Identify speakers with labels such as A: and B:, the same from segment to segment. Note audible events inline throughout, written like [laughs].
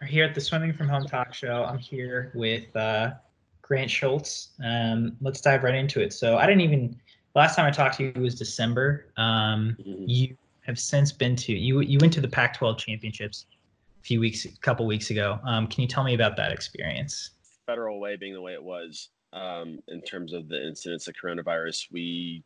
A: are here at the Swimming from Home Talk Show. I'm here with uh, Grant Shoults. Um, let's dive right into it. So I didn't even last time I talked to you was December. Um, mm-hmm. You have since been to you you went to the Pac-12 championships a few weeks, a couple weeks ago. Um, can you tell me about that experience?
B: Federal way being the way it was um, in terms of the incidence of coronavirus, we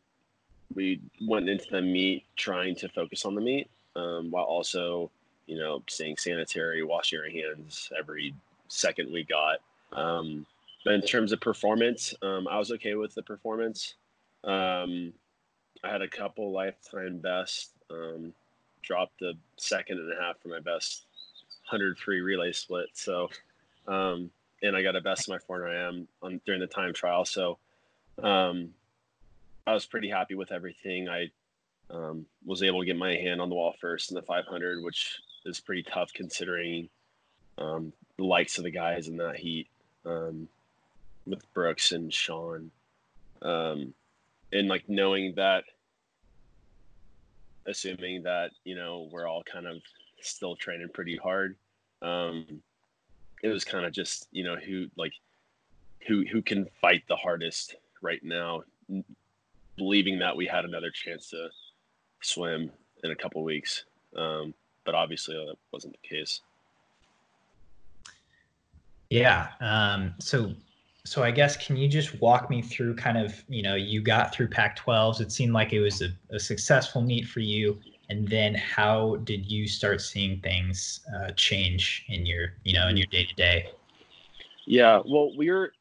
B: we went into the meet trying to focus on the meet um, while also you know, staying sanitary, washing our hands every second we got. Um, but in terms of performance, um, I was okay with the performance. Um, I had a couple lifetime best. Um, dropped a second and a half for my best 100 free relay split. So, um, and I got a best of my 400 IM on during the time trial. So, um, I was pretty happy with everything. I um, was able to get my hand on the wall first in the 500, which is pretty tough considering um, the likes of the guys in that heat um, with Brooks and Sean. Um, and like knowing that, assuming that, you know, we're all kind of still training pretty hard. Um, it was kind of just, you know, who like who who can fight the hardest right now, believing that we had another chance to swim in a couple weeks. Um, but obviously that wasn't the case.
A: Yeah. Um, so, so I guess can you just walk me through kind of you know you got through Pac-12s. It seemed like it was a, a successful meet for you, and then how did you start seeing things uh, change in your you know in your day to day?
B: Yeah. Well, we were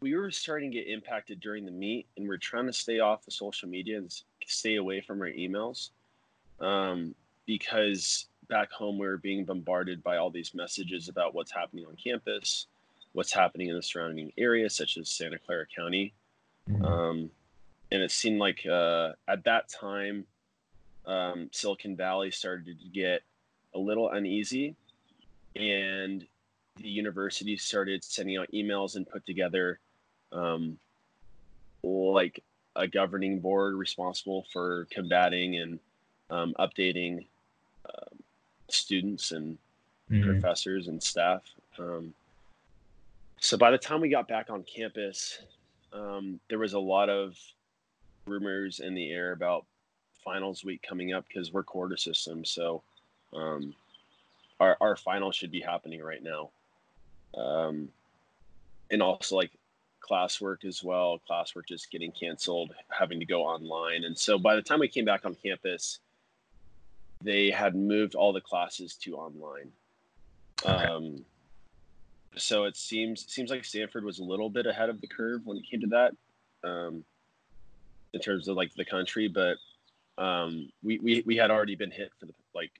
B: we were starting to get impacted during the meet, and we we're trying to stay off the social media and stay away from our emails um, because back home we were being bombarded by all these messages about what's happening on campus, what's happening in the surrounding area, such as Santa Clara County. Mm-hmm. Um, and it seemed like uh, at that time, um, Silicon Valley started to get a little uneasy, and the university started sending out emails and put together um, like a governing board responsible for combating and um, updating um, students and mm-hmm. professors and staff. Um, so by the time we got back on campus, um, there was a lot of rumors in the air about finals week coming up because we're quarter system. So um, our, our final should be happening right now. Um, and also like classwork as well, classwork just getting canceled, having to go online. And so by the time we came back on campus, they had moved all the classes to online. Okay. Um, so it seems seems like Stanford was a little bit ahead of the curve when it came to that, um, in terms of like the country. But um, we, we we had already been hit for the like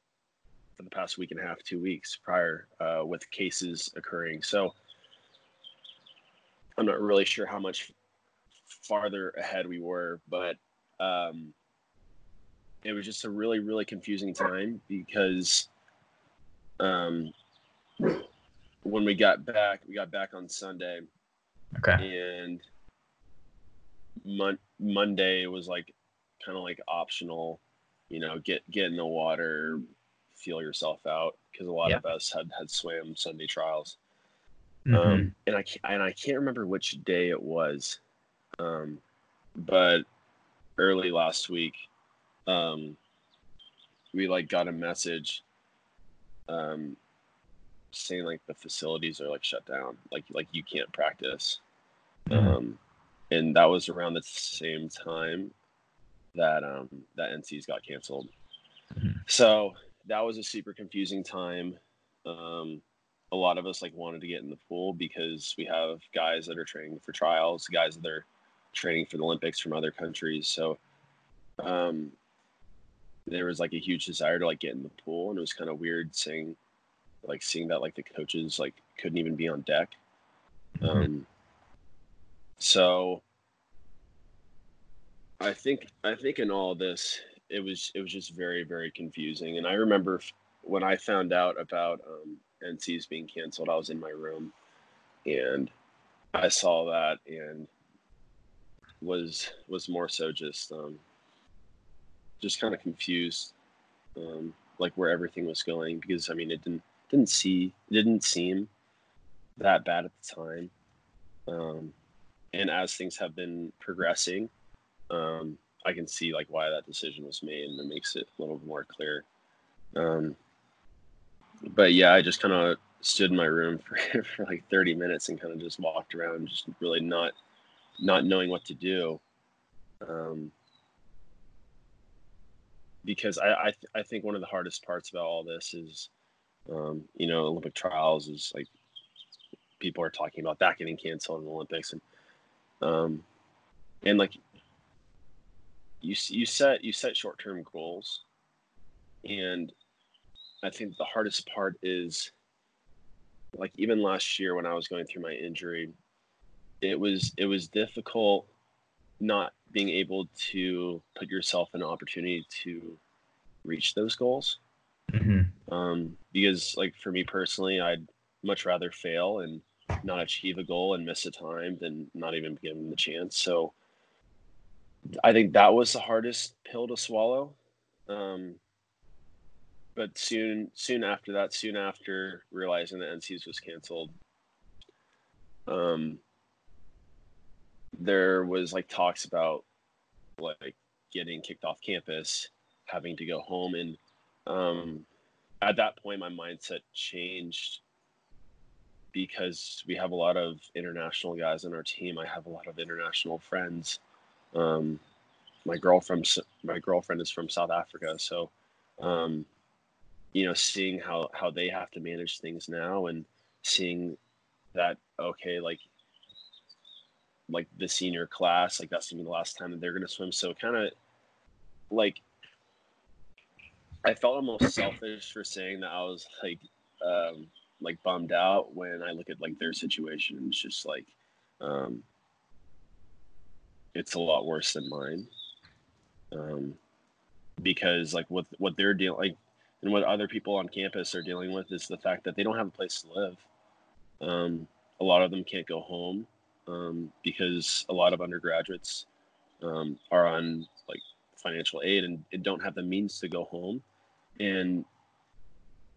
B: for the past week and a half, two weeks prior, uh, with cases occurring. So I'm not really sure how much farther ahead we were, but um, it was just a really really confusing time because um when we got back we got back on sunday
A: okay
B: and Mon- monday was like kind of like optional you know get get in the water feel yourself out because a lot yeah. of us had had swam sunday trials mm-hmm. um and i and i can't remember which day it was um but early last week um, we like got a message um, saying like the facilities are like shut down, like like you can't practice. Mm-hmm. Um, and that was around the same time that um, that NCs got canceled. Mm-hmm. So that was a super confusing time. Um, a lot of us like wanted to get in the pool because we have guys that are training for trials, guys that are training for the Olympics from other countries. So um, there was like a huge desire to like get in the pool, and it was kind of weird seeing, like seeing that like the coaches like couldn't even be on deck. Mm-hmm. Um, so I think I think in all this, it was it was just very very confusing. And I remember when I found out about um, NCs being canceled, I was in my room, and I saw that and was was more so just um, just kind of confused, um, like where everything was going because I mean it didn't didn't see didn't seem that bad at the time. Um, and as things have been progressing, um, I can see like why that decision was made, and it makes it a little more clear. Um, but yeah, I just kind of stood in my room [laughs] for, for like 30 minutes and kind of just walked around, just really not not knowing what to do. Um, because I I, th- I think one of the hardest parts about all this is, um, you know, Olympic trials is like people are talking about that getting canceled in the Olympics, and um, and like you you set you set short term goals, and I think the hardest part is like even last year when I was going through my injury, it was it was difficult not being able to put yourself in an opportunity to reach those goals. Mm-hmm. Um, because like for me personally, I'd much rather fail and not achieve a goal and miss a time than not even be given the chance. So I think that was the hardest pill to swallow. Um, but soon, soon after that, soon after realizing that NCs was canceled, um, there was like talks about like getting kicked off campus, having to go home, and um, at that point, my mindset changed because we have a lot of international guys on our team. I have a lot of international friends. Um, my girlfriend, my girlfriend is from South Africa, so um, you know, seeing how how they have to manage things now, and seeing that okay, like like the senior class, like that's gonna be the last time that they're gonna swim. So kind of like I felt almost selfish for saying that I was like um, like bummed out when I look at like their situation. It's just like um, it's a lot worse than mine. Um, because like what what they're dealing like and what other people on campus are dealing with is the fact that they don't have a place to live. Um, a lot of them can't go home um, because a lot of undergraduates um, are on like financial aid and, and, don't have the means to go home, and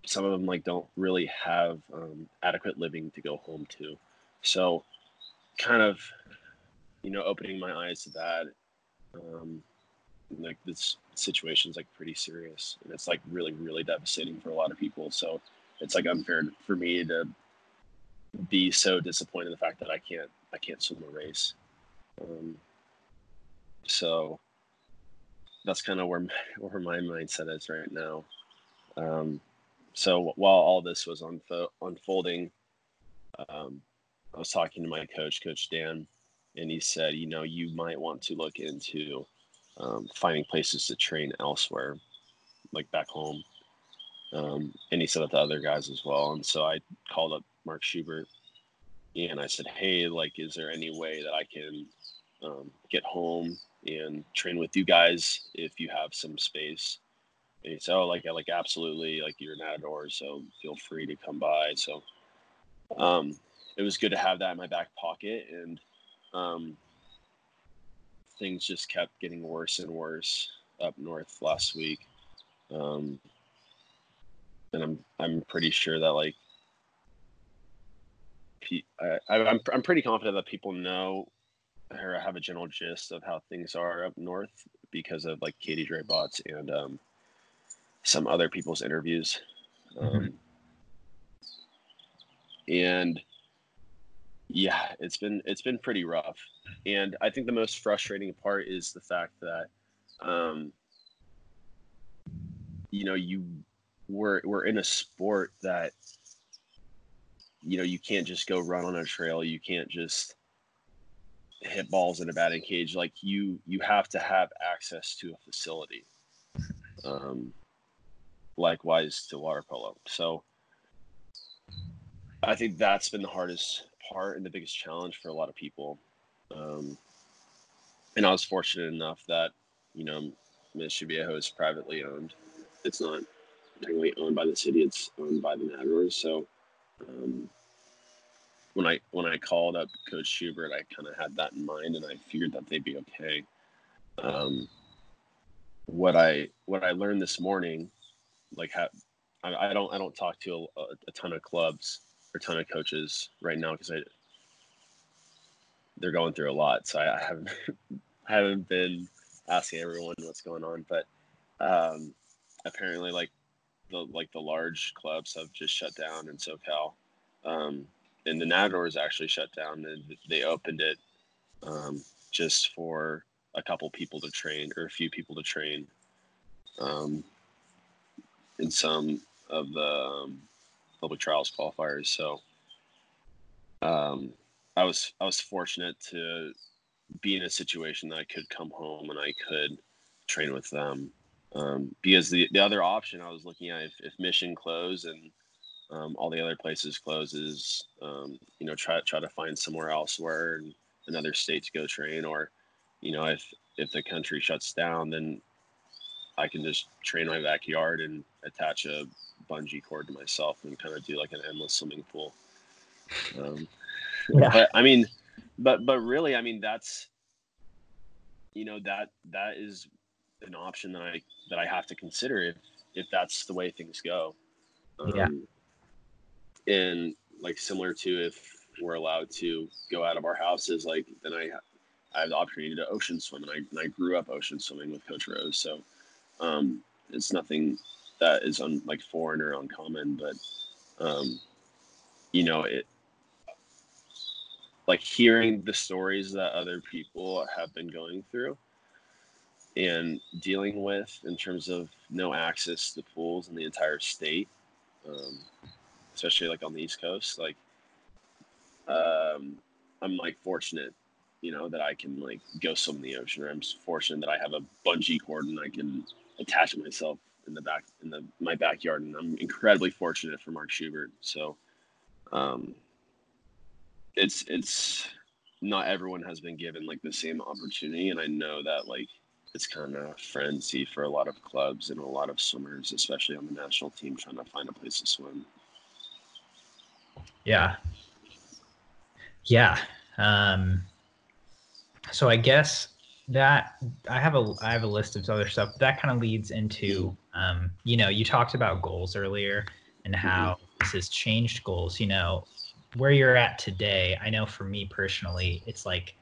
B: some of them like don't really have um, adequate living to go home to. So, kind of, you know, opening my eyes to that. Um, like this situation is like pretty serious, and it's like really, really devastating for a lot of people. So, it's like unfair for me to be so disappointed in the fact that I can't I can't swim a race. Um, so that's kind of where my, where my mindset is right now. Um, so while all this was unfo- unfolding, um, I was talking to my coach, Coach Dan, and he said, you know, you might want to look into um, finding places to train elsewhere, like back home. Um, and he said that to other guys as well. And so I called up Mark Schubert and I said, "Hey, like, is there any way that I can um, get home and train with you guys if you have some space?" And he said, "Oh, like, like, absolutely, like, you're an outdoor, so feel free to come by." So, um, it was good to have that in my back pocket, and um, things just kept getting worse and worse up north last week. Um, and I'm I'm pretty sure that like I, I'm I'm pretty confident that people know or have a general gist of how things are up north because of like Katie Bots and um, some other people's interviews. mm-hmm. Um, and yeah, it's been it's been pretty rough. And I think the most frustrating part is the fact that um, you know, you we're we're in a sport that you know you can't just go run on a trail. You can't just hit balls in a batting cage. Like you you have to have access to a facility um likewise to water polo. So i think that's been the hardest part and the biggest challenge for a lot of people. Um and i was fortunate enough that you know Mission Viejo is privately owned. It's not technically owned by the city. It's owned by the Nadadores. So um, when I when I called up Coach Schubert, I kind of had that in mind, and I figured that they'd be okay. Um, what I what I learned this morning, like how I, I don't I don't talk to a, a ton of clubs or ton of coaches right now because I they're going through a lot. So I haven't [laughs] I haven't been asking everyone what's going on, but um, apparently like the like the large clubs have just shut down in SoCal, um, and the Nador is actually shut down and they opened it um, just for a couple people to train or a few people to train um, in some of the um, public trials qualifiers. So um, I was I was fortunate to be in a situation that I could come home and I could train with them. Um, because the, the other option I was looking at if, if mission closed and um, all the other places closes, um, you know, try try to find somewhere else where another state to go train, or you know, if if the country shuts down, then I can just train my backyard and attach a bungee cord to myself and kind of do like an endless swimming pool. Um, yeah. But I mean, but but really, I mean, that's you know that that is an option that I that I have to consider if if that's the way things go.
A: Um, yeah.
B: And like similar to if we're allowed to go out of our houses, like then I I have the opportunity to ocean swim, and I and I grew up ocean swimming with Coach Rose, so um, it's nothing that is un, like foreign or uncommon, but um, you know it like hearing the stories that other people have been going through and dealing with in terms of no access to pools in the entire state, um, especially like on the East Coast. Like, um, I'm like fortunate, you know, that I can like go swim in the ocean. Or I'm fortunate that I have a bungee cord and I can attach myself in the back in the my backyard. And I'm incredibly fortunate for Mark Schubert. So, um, it's it's not everyone has been given like the same opportunity, and I know that like it's kind of frenzy for a lot of clubs and a lot of swimmers, especially on the national team, trying to find a place to swim.
A: Yeah. Yeah. Um, so I guess that I have a I have a list of other stuff. That kind of leads into um, you know, you talked about goals earlier and mm-hmm. how mm-hmm. this has changed goals. You know, where you're at today, I know for me personally, it's like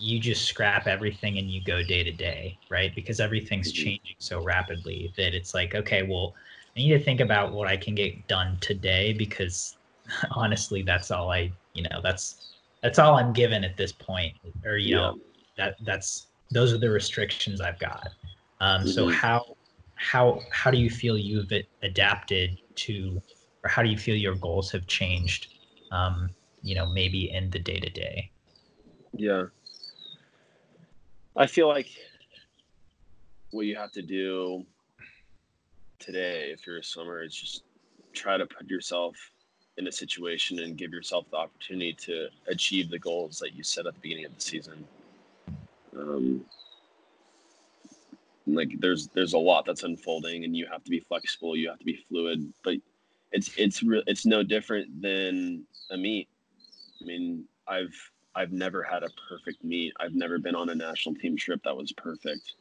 A: you just scrap everything and you go day to day, right? Because everything's mm-hmm. changing so rapidly that it's like, okay, well, I need to think about what I can get done today because [laughs] honestly, that's all I, you know, that's that's all I'm given at this point. Or you yeah. know, that that's those are the restrictions I've got. Um, mm-hmm. So how how how do you feel you've adapted to, or how do you feel your goals have changed? Um, you know, maybe in the day to day.
B: Yeah, I feel like what you have to do today, if you're a swimmer, is just try to put yourself in a situation and give yourself the opportunity to achieve the goals that you set at the beginning of the season. Um, like there's there's a lot that's unfolding, and you have to be flexible. You have to be fluid, but it's it's real. It's no different than a meet. I mean, I've I've never had a perfect meet. I've never been on a national team trip that was perfect.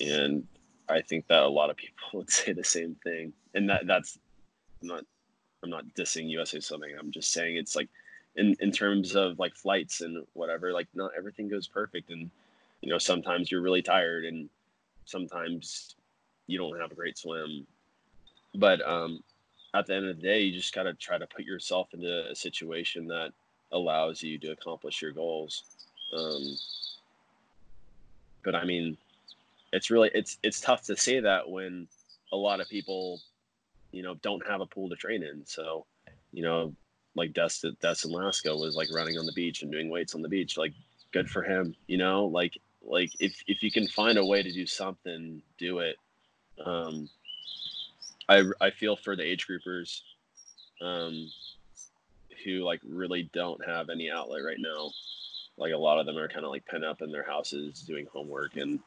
B: And I think that a lot of people [laughs] would say the same thing. And that that's I'm not I'm not dissing USA something. I'm just saying it's like in in terms of like flights and whatever, like not everything goes perfect and you know, sometimes you're really tired and sometimes you don't have a great swim. But um at the end of the day, you just got to try to put yourself into a situation that allows you to accomplish your goals. Um, but I mean, it's really it's it's tough to say that when a lot of people, you know, don't have a pool to train in. So, you know, like Dustin Destin Lasco was like running on the beach and doing weights on the beach. Like, good for him. You know, like like if if you can find a way to do something, do it. Um, I I feel for the age groupers. Um, who like really don't have any outlet right now. Like a lot of them are kind of like pent up in their houses doing homework and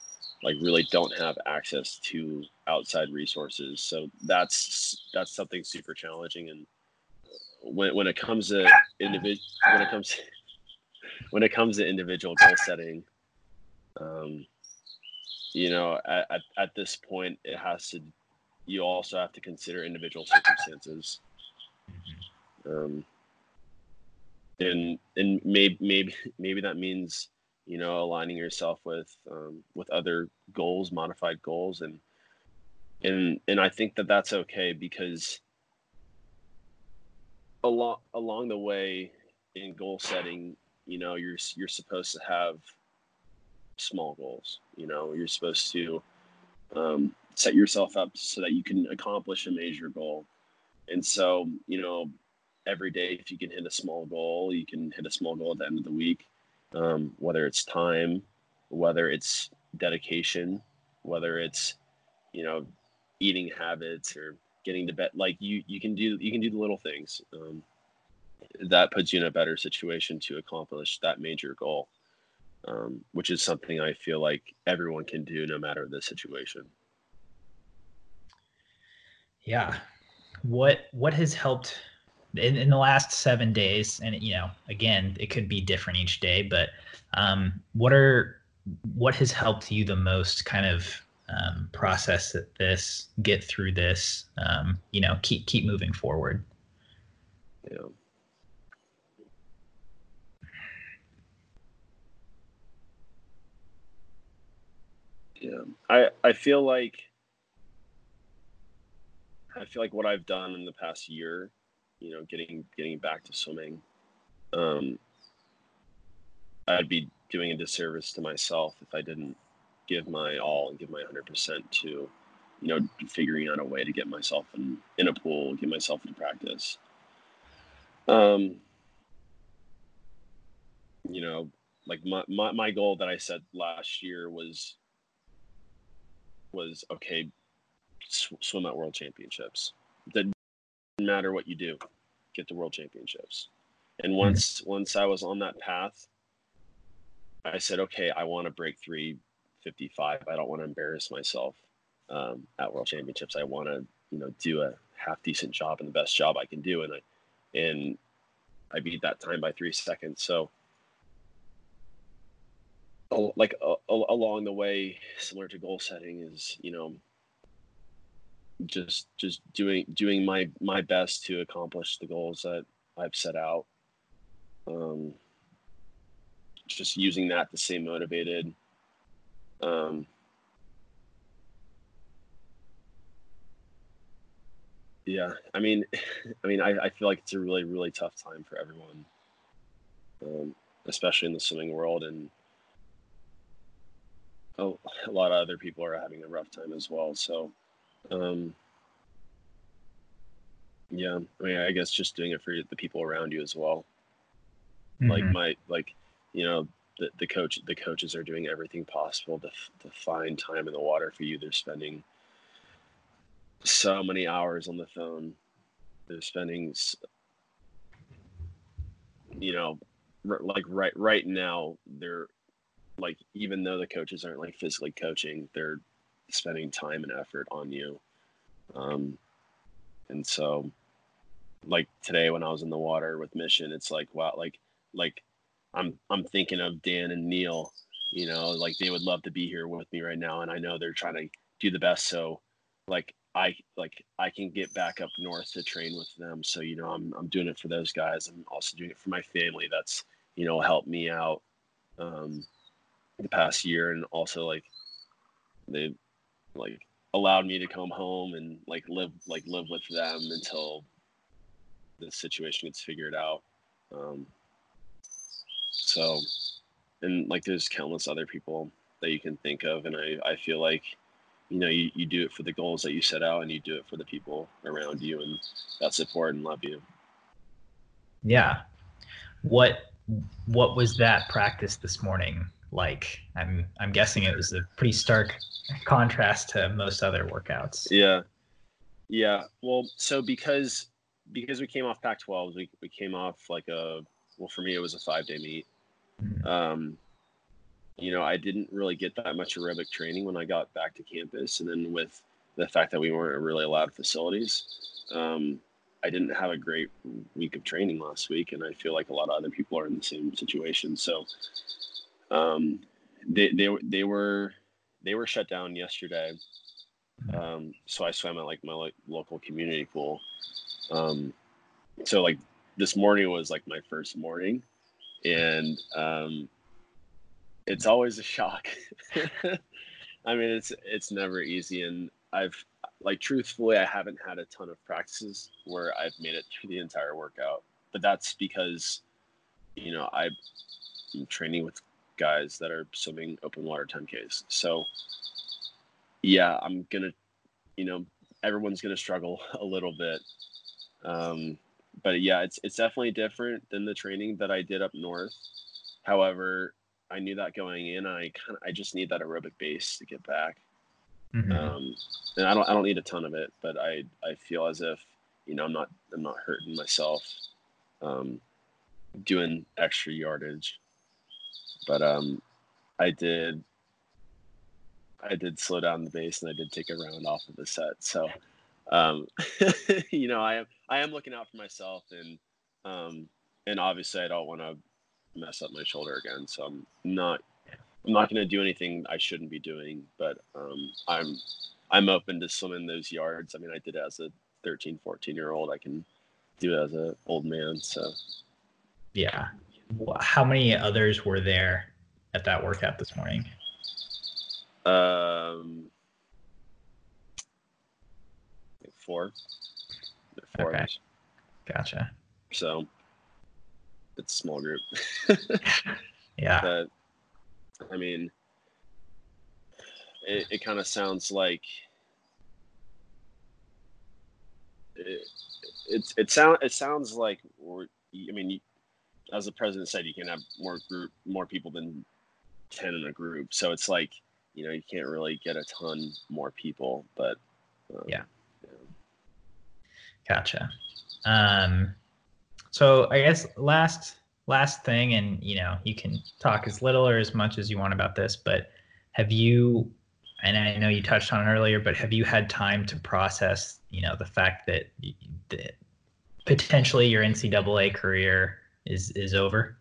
B: like really don't have access to outside resources. So that's that's something super challenging. And when when it comes to individual when it comes to, [laughs] when it comes to individual goal setting, um, you know, at, at, at this point, it has to you also have to consider individual circumstances. Um, and and maybe maybe maybe that means you know aligning yourself with um, with other goals, modified goals, and and and I think that that's okay because along along the way in goal setting, you know, you're you're supposed to have small goals. You know, you're supposed to um, set yourself up so that you can accomplish a major goal. And so, you know, every day, if you can hit a small goal, you can hit a small goal at the end of the week, um, whether it's time, whether it's dedication, whether it's, you know, eating habits or getting to bed. Like you, you can do, you can do the little things. Um, that puts you in a better situation to accomplish that major goal, um, which is something I feel like everyone can do no matter the situation.
A: Yeah. What what has helped in, in the last seven days? And you know, again, it could be different each day, but um, what are what has helped you the most kind of um, process this, get through this, um, you know, keep keep moving forward?
B: Yeah. Yeah. I I feel like I feel like what I've done in the past year, you know, getting getting back to swimming, um, I'd be doing a disservice to myself if I didn't give my all and give my hundred percent to, you know, figuring out a way to get myself in in a pool, get myself into practice. Um, you know, like my, my, my goal that I set last year was was okay sw- swim at world championships. Didn't matter what you do, get to world championships. And once mm-hmm. once I was on that path, I said, okay, I want to break 355. I don't want to embarrass myself um, at world championships. I want to, you know, do a half decent job and the best job I can do. And I, and I beat that time by three seconds. So, like uh, along the way, similar to goal setting, is you know just just doing doing my my best to accomplish the goals that I've set out. Um, just using that to stay motivated. Um, yeah, I mean, [laughs] I mean, I, I feel like it's a really really tough time for everyone, um, especially in the swimming world, and oh, a lot of other people are having a rough time as well. So um, yeah, I mean, I guess just doing it for the people around you as well. Mm-hmm. Like my, like, you know, the, the coach, the coaches are doing everything possible to, to find time in the water for you. They're spending so many hours on the phone. They're spending, you know, like right right now they're like even though the coaches aren't like physically coaching, they're spending time and effort on you. Um, and so, like today when I was in the water with Mission, it's like wow, like like I'm I'm thinking of Dan and Neil. You know, like they would love to be here with me right now, and I know they're trying to do the best. So, like I like I can get back up north to train with them. So you know, I'm I'm doing it for those guys. I'm also doing it for my family. That's you know helped me out um, the past year, and also like they like allowed me to come home and like live like live with them until the situation gets figured out. Um, so, and like there's countless other people that you can think of, and I I feel like you know you, you do it for the goals that you set out and you do it for the people around you and that support and love you.
A: Yeah. What what was that practice this morning like? I'm I'm guessing it was a pretty stark contrast to most other workouts.
B: Yeah, yeah. Well, so because because we came off Pac-12, we we came off like a well for me it was a five day meet. Mm-hmm. Um, you know, I didn't really get that much aerobic training when I got back to campus, and then with the fact that we weren't really allowed facilities, um, I didn't have a great week of training last week, and I feel like a lot of other people are in the same situation. So, um, they they they were they were shut down yesterday. Um, so I swam at like my like local community pool. Um, so like this morning was like my first morning, and um, it's always a shock. [laughs] I mean, it's it's never easy, and I've like truthfully, I haven't had a ton of practices where I've made it through the entire workout, but that's because you know I'm training with guys that are swimming open water 10ks. So yeah, I'm gonna, you know, everyone's gonna struggle [laughs] a little bit. Um, but yeah, it's it's definitely different than the training that I did up north. However, I knew that going in. I kind of I just need that aerobic base to get back.
A: Mhm.
B: Um, and I don't I don't need a ton of it, but I I feel as if you know I'm not I'm not hurting myself um, doing extra yardage. But um, I did I did slow down the base and I did take a round off of the set. So um, [laughs] you know I am I am looking out for myself and um, and obviously I don't want to mess up my shoulder again. So I'm not I'm not going to do anything I shouldn't be doing, but um, I'm I'm open to swimming those yards. I mean, I did as a 13, 14 year old. I can do it as an old man. So
A: Yeah. How many others were there at that workout this morning?
B: um, four, four
A: Okay. Gotcha.
B: So it's a small group, [laughs]
A: Yeah.
B: but I mean, it, it kind of sounds like it, it's it sound it sounds like we're, I mean, you, as the president said, you can have more group more people than ten in a group. So it's like you know you can't really get a ton more people, but um,
A: Yeah. Gotcha. Um, so I guess last last thing, and you know, you can talk as little or as much as you want about this, but have you? And I know you touched on it earlier, but have you had time to process, you know, the fact that, that potentially your NCAA career is is over?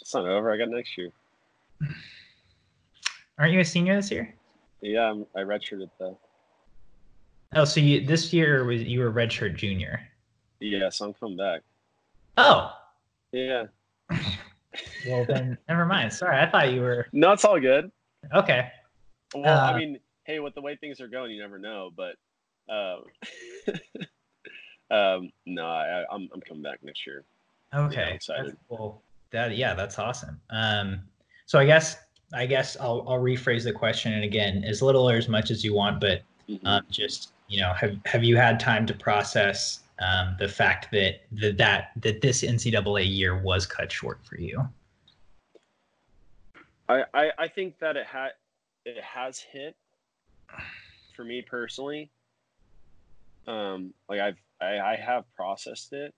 B: it's not over. I got next year.
A: Aren't you a senior this year?
B: Yeah, I'm, I redshirted though.
A: Oh, so you this year was you were redshirt junior.
B: Yeah, so I'm coming back.
A: Oh,
B: Yeah, [laughs]
A: well then never mind. Sorry, I thought you were
B: no, it's all good.
A: okay.
B: Well,
A: Uh,
B: I mean, hey, with the way things are going, you never know. But um, [laughs] um, no, I, I'm I'm coming back next year.
A: Okay.
B: I'm excited.
A: Cool. That yeah, that's awesome. Um, so I guess I guess I'll I'll rephrase the question and again as little or as much as you want, but
B: Mhm.
A: um, just you know have have you had time to process um, the fact that that that that this NCAA year was cut short for you?
B: I, I I think that it had it has hit for me personally. Um, like I've I, I have processed it,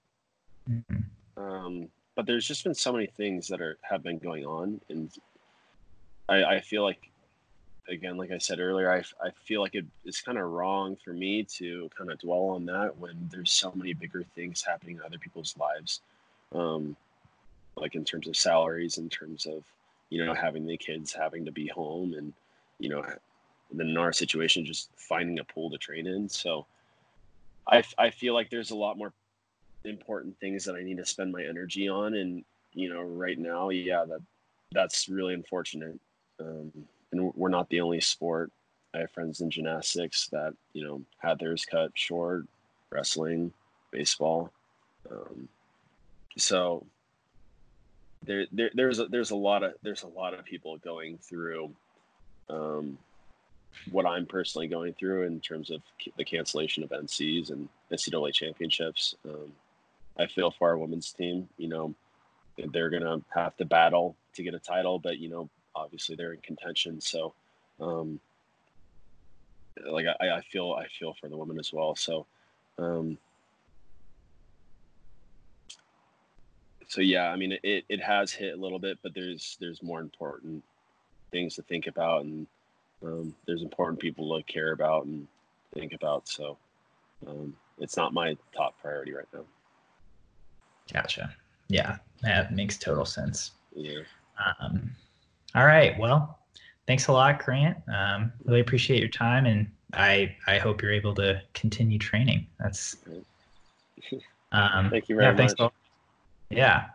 A: Mhm.
B: um, but there's just been so many things that are have been going on, and I I feel like again, like I said earlier, I, I feel like it, it's kind of wrong for me to kind of dwell on that when there's so many bigger things happening in other people's lives, um, like in terms of salaries, in terms of you know having the kids having to be home, and you know, and then in our situation, just finding a pool to train in. So, I I feel like there's a lot more important things that I need to spend my energy on, and you know, right now, yeah, that that's really unfortunate. Um, and we're not the only sport. I have friends in gymnastics that you know had theirs cut short, wrestling, baseball. Um, so there, there there's a, there's a lot of there's a lot of people going through um, what I'm personally going through in terms of the cancellation of NCs and NCAA championships. Um, I feel for our women's team. You know, they're gonna have to battle to get a title, but you know, obviously they're in contention. So, um, like I, I feel I feel for the women as well. So, um, so yeah, I mean it, it has hit a little bit, but there's there's more important things to think about, and um, there's important people to care about and think about. So, um, it's not my top priority right now.
A: Gotcha. Yeah, that makes total sense.
B: Yeah.
A: Um, all right. Well, thanks a lot, Grant. Um, really appreciate your time, and I I hope you're able to continue training. That's [laughs] um,
B: Thank you very
A: yeah, thanks
B: much.
A: a- yeah.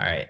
A: All right.